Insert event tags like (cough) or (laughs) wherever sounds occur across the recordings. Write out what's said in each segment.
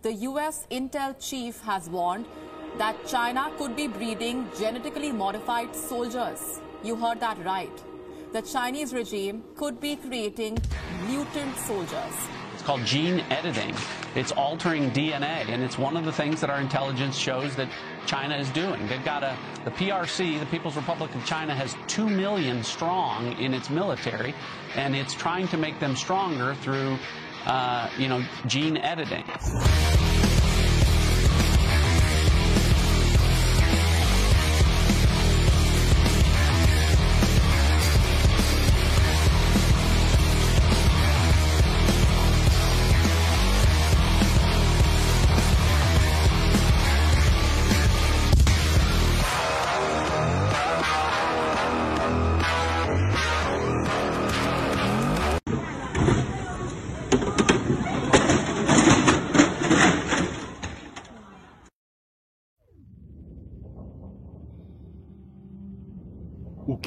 The US Intel chief has warned that China could be breeding genetically modified soldiers. You heard that right. The Chinese regime could be creating mutant soldiers. Called gene editing. It's altering DNA, and it's one of the things that our intelligence shows that China is doing. They've got a, the PRC, the People's Republic of China, has 2 million strong in its military, and it's trying to make them stronger through, uh, you know, gene editing.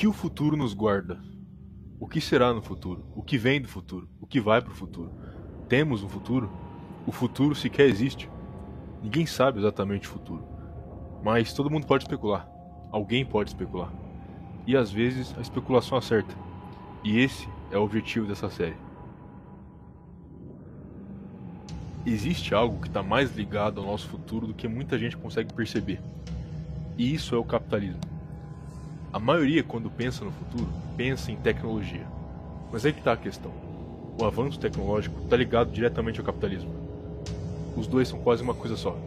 Que o futuro nos guarda? O que será no futuro? O que vem do futuro? O que vai para o futuro? Temos um futuro? O futuro sequer existe? Ninguém sabe exatamente o futuro. Mas todo mundo pode especular. Alguém pode especular. E às vezes a especulação acerta. E esse é o objetivo dessa série. Existe algo que está mais ligado ao nosso futuro do que muita gente consegue perceber. E isso é o capitalismo. A maioria, quando pensa no futuro, pensa em tecnologia. Mas aí que está a questão. O avanço tecnológico está ligado diretamente ao capitalismo. Os dois são quase uma coisa só.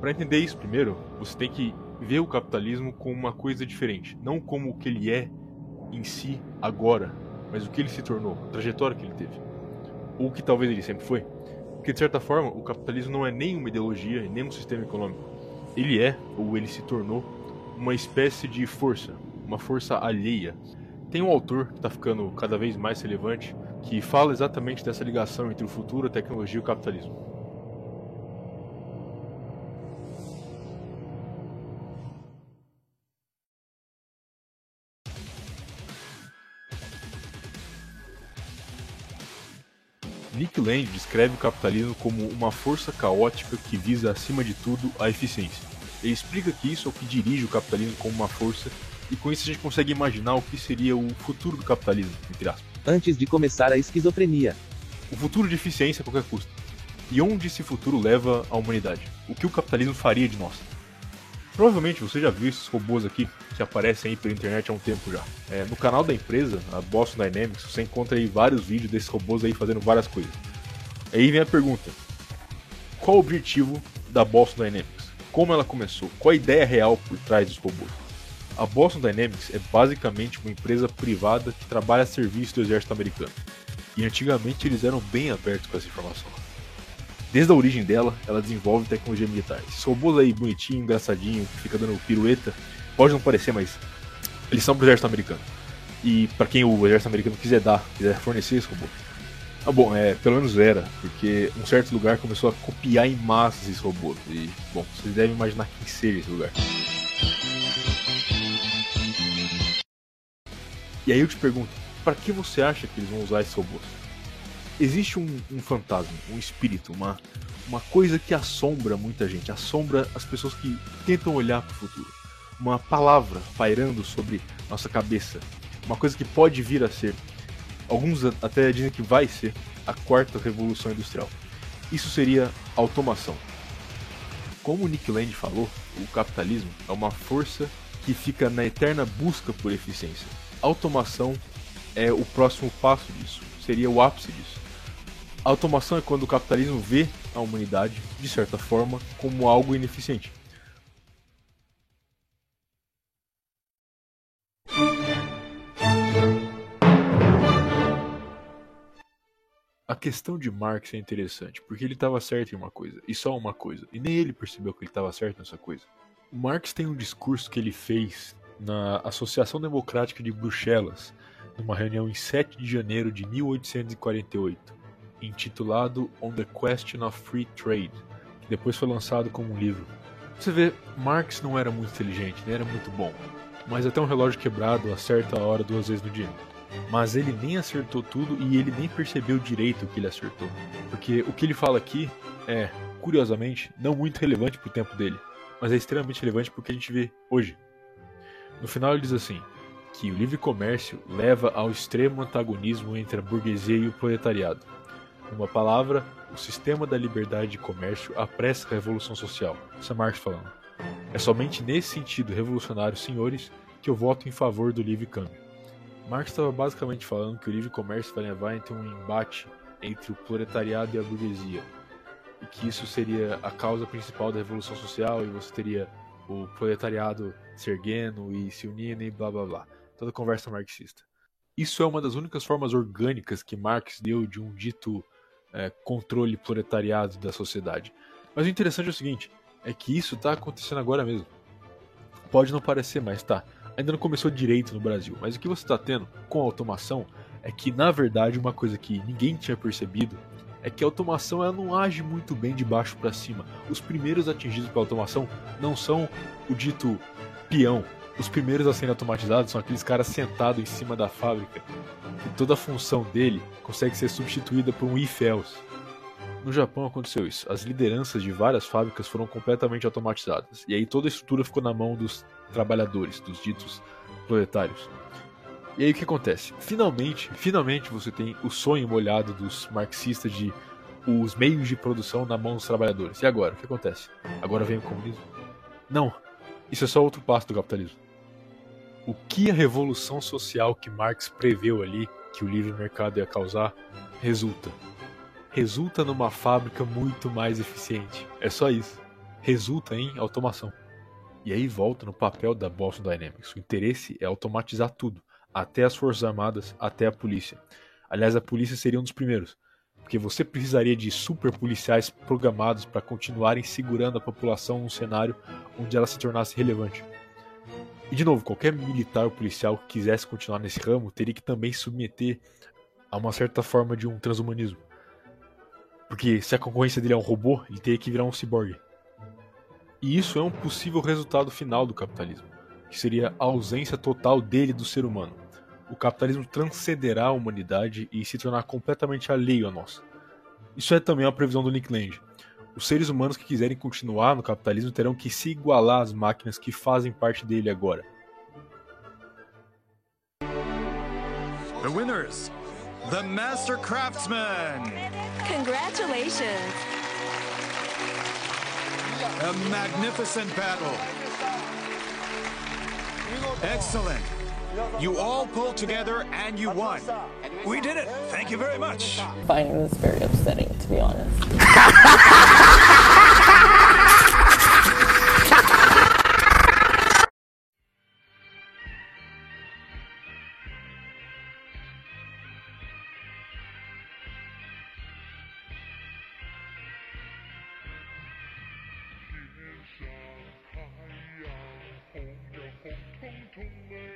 Para entender isso, primeiro, você tem que ver o capitalismo como uma coisa diferente, não como o que ele é em si agora, mas o que ele se tornou, a trajetória que ele teve. Ou o que talvez ele sempre foi. Porque, de certa forma, o capitalismo não é nem uma ideologia nem um sistema econômico. Ele é, ou ele se tornou, uma espécie de força, uma força alheia. Tem um autor que está ficando cada vez mais relevante que fala exatamente dessa ligação entre o futuro, a tecnologia e o capitalismo. Nick Land descreve o capitalismo como uma força caótica que visa, acima de tudo, a eficiência. Ele explica que isso é o que dirige o capitalismo como uma força, e com isso a gente consegue imaginar o que seria o futuro do capitalismo, entre aspas. Antes de começar a esquizofrenia. O futuro de eficiência a qualquer custo. E onde esse futuro leva a humanidade? O que o capitalismo faria de nós? Provavelmente você já viu esses robôs aqui que aparecem aí pela internet há um tempo já. É, no canal da empresa, a Boston Dynamics, você encontra aí vários vídeos desses robôs aí fazendo várias coisas. Aí vem a pergunta: qual o objetivo da Boston Dynamics? Como ela começou? Qual a ideia real por trás dos robôs? A Boston Dynamics é basicamente uma empresa privada que trabalha a serviço do exército americano. E antigamente eles eram bem abertos com essa informação. Desde a origem dela, ela desenvolve tecnologia militar. Esses robôs aí bonitinho, engraçadinho, que fica dando pirueta, pode não parecer, mas eles são pro exército americano. E para quem o exército americano quiser dar, quiser fornecer esse robô. Ah, bom, é, pelo menos era, porque um certo lugar começou a copiar em massa esses robôs. E, bom, vocês devem imaginar quem seja esse lugar. E aí eu te pergunto, para que você acha que eles vão usar esses robôs? Existe um, um fantasma, um espírito, uma, uma coisa que assombra muita gente, assombra as pessoas que tentam olhar para o futuro. Uma palavra pairando sobre nossa cabeça, uma coisa que pode vir a ser, alguns até dizem que vai ser, a quarta revolução industrial. Isso seria automação. Como Nick Land falou, o capitalismo é uma força que fica na eterna busca por eficiência. Automação é o próximo passo disso, seria o ápice disso. A automação é quando o capitalismo vê a humanidade, de certa forma, como algo ineficiente. A questão de Marx é interessante, porque ele estava certo em uma coisa, e só uma coisa, e nem ele percebeu que ele estava certo nessa coisa. Marx tem um discurso que ele fez na Associação Democrática de Bruxelas, numa reunião em 7 de janeiro de 1848, intitulado On the Question of Free Trade, que depois foi lançado como um livro. Você vê, Marx não era muito inteligente, nem era muito bom, mas até um relógio quebrado acerta a hora duas vezes no dia. Mas ele nem acertou tudo e ele nem percebeu direito o que ele acertou. Porque o que ele fala aqui é, curiosamente, não muito relevante para o tempo dele, mas é extremamente relevante porque a gente vê hoje. No final ele diz assim, que o livre comércio leva ao extremo antagonismo entre a burguesia e o proletariado. Uma palavra, o sistema da liberdade de comércio apressa a revolução social. Isso é Marx falando. É somente nesse sentido revolucionário, senhores, que eu voto em favor do livre câmbio. Marx estava basicamente falando que o livre comércio vai levar entre um embate entre o proletariado e a burguesia, e que isso seria a causa principal da revolução social e você teria o proletariado se erguendo e se unindo e blá blá blá. Toda conversa marxista. Isso é uma das únicas formas orgânicas que Marx deu de um dito é, controle proletariado da sociedade. Mas o interessante é o seguinte: é que isso está acontecendo agora mesmo. Pode não parecer, mas tá. Ainda não começou direito no Brasil. Mas o que você está tendo com a automação é que, na verdade, uma coisa que ninguém tinha percebido é que a automação ela não age muito bem de baixo para cima. Os primeiros atingidos pela automação não são o dito peão. Os primeiros a serem automatizados são aqueles caras sentados em cima da fábrica. E toda a função dele consegue ser substituída por um if-else. No Japão aconteceu isso. As lideranças de várias fábricas foram completamente automatizadas. E aí toda a estrutura ficou na mão dos trabalhadores, dos ditos proletários. E aí o que acontece? Finalmente, finalmente você tem o sonho molhado dos marxistas de os meios de produção na mão dos trabalhadores. E agora? O que acontece? Agora vem o comunismo? Não. Isso é só outro passo do capitalismo. O que a revolução social que Marx preveu ali que o livre mercado ia causar resulta? Resulta numa fábrica muito mais eficiente. É só isso. Resulta em automação. E aí volta no papel da Boston Dynamics. O interesse é automatizar tudo até as Forças Armadas, até a polícia. Aliás, a polícia seria um dos primeiros, porque você precisaria de super policiais programados para continuarem segurando a população num cenário onde ela se tornasse relevante. E de novo, qualquer militar ou policial que quisesse continuar nesse ramo teria que também submeter a uma certa forma de um transhumanismo. Porque se a concorrência dele é um robô, ele teria que virar um ciborgue. E isso é um possível resultado final do capitalismo, que seria a ausência total dele do ser humano o capitalismo transcenderá a humanidade e se tornar completamente alheio a nós. Isso é também uma previsão do Nick Land. Os seres humanos que quiserem continuar no capitalismo terão que se igualar às máquinas que fazem parte dele agora. The winners, the Master Craftsman. Congratulations. A magnificent battle. Excellent. You all pulled together and you won. We did it. Thank you very much. Finding this very upsetting, to be honest. (laughs) king is.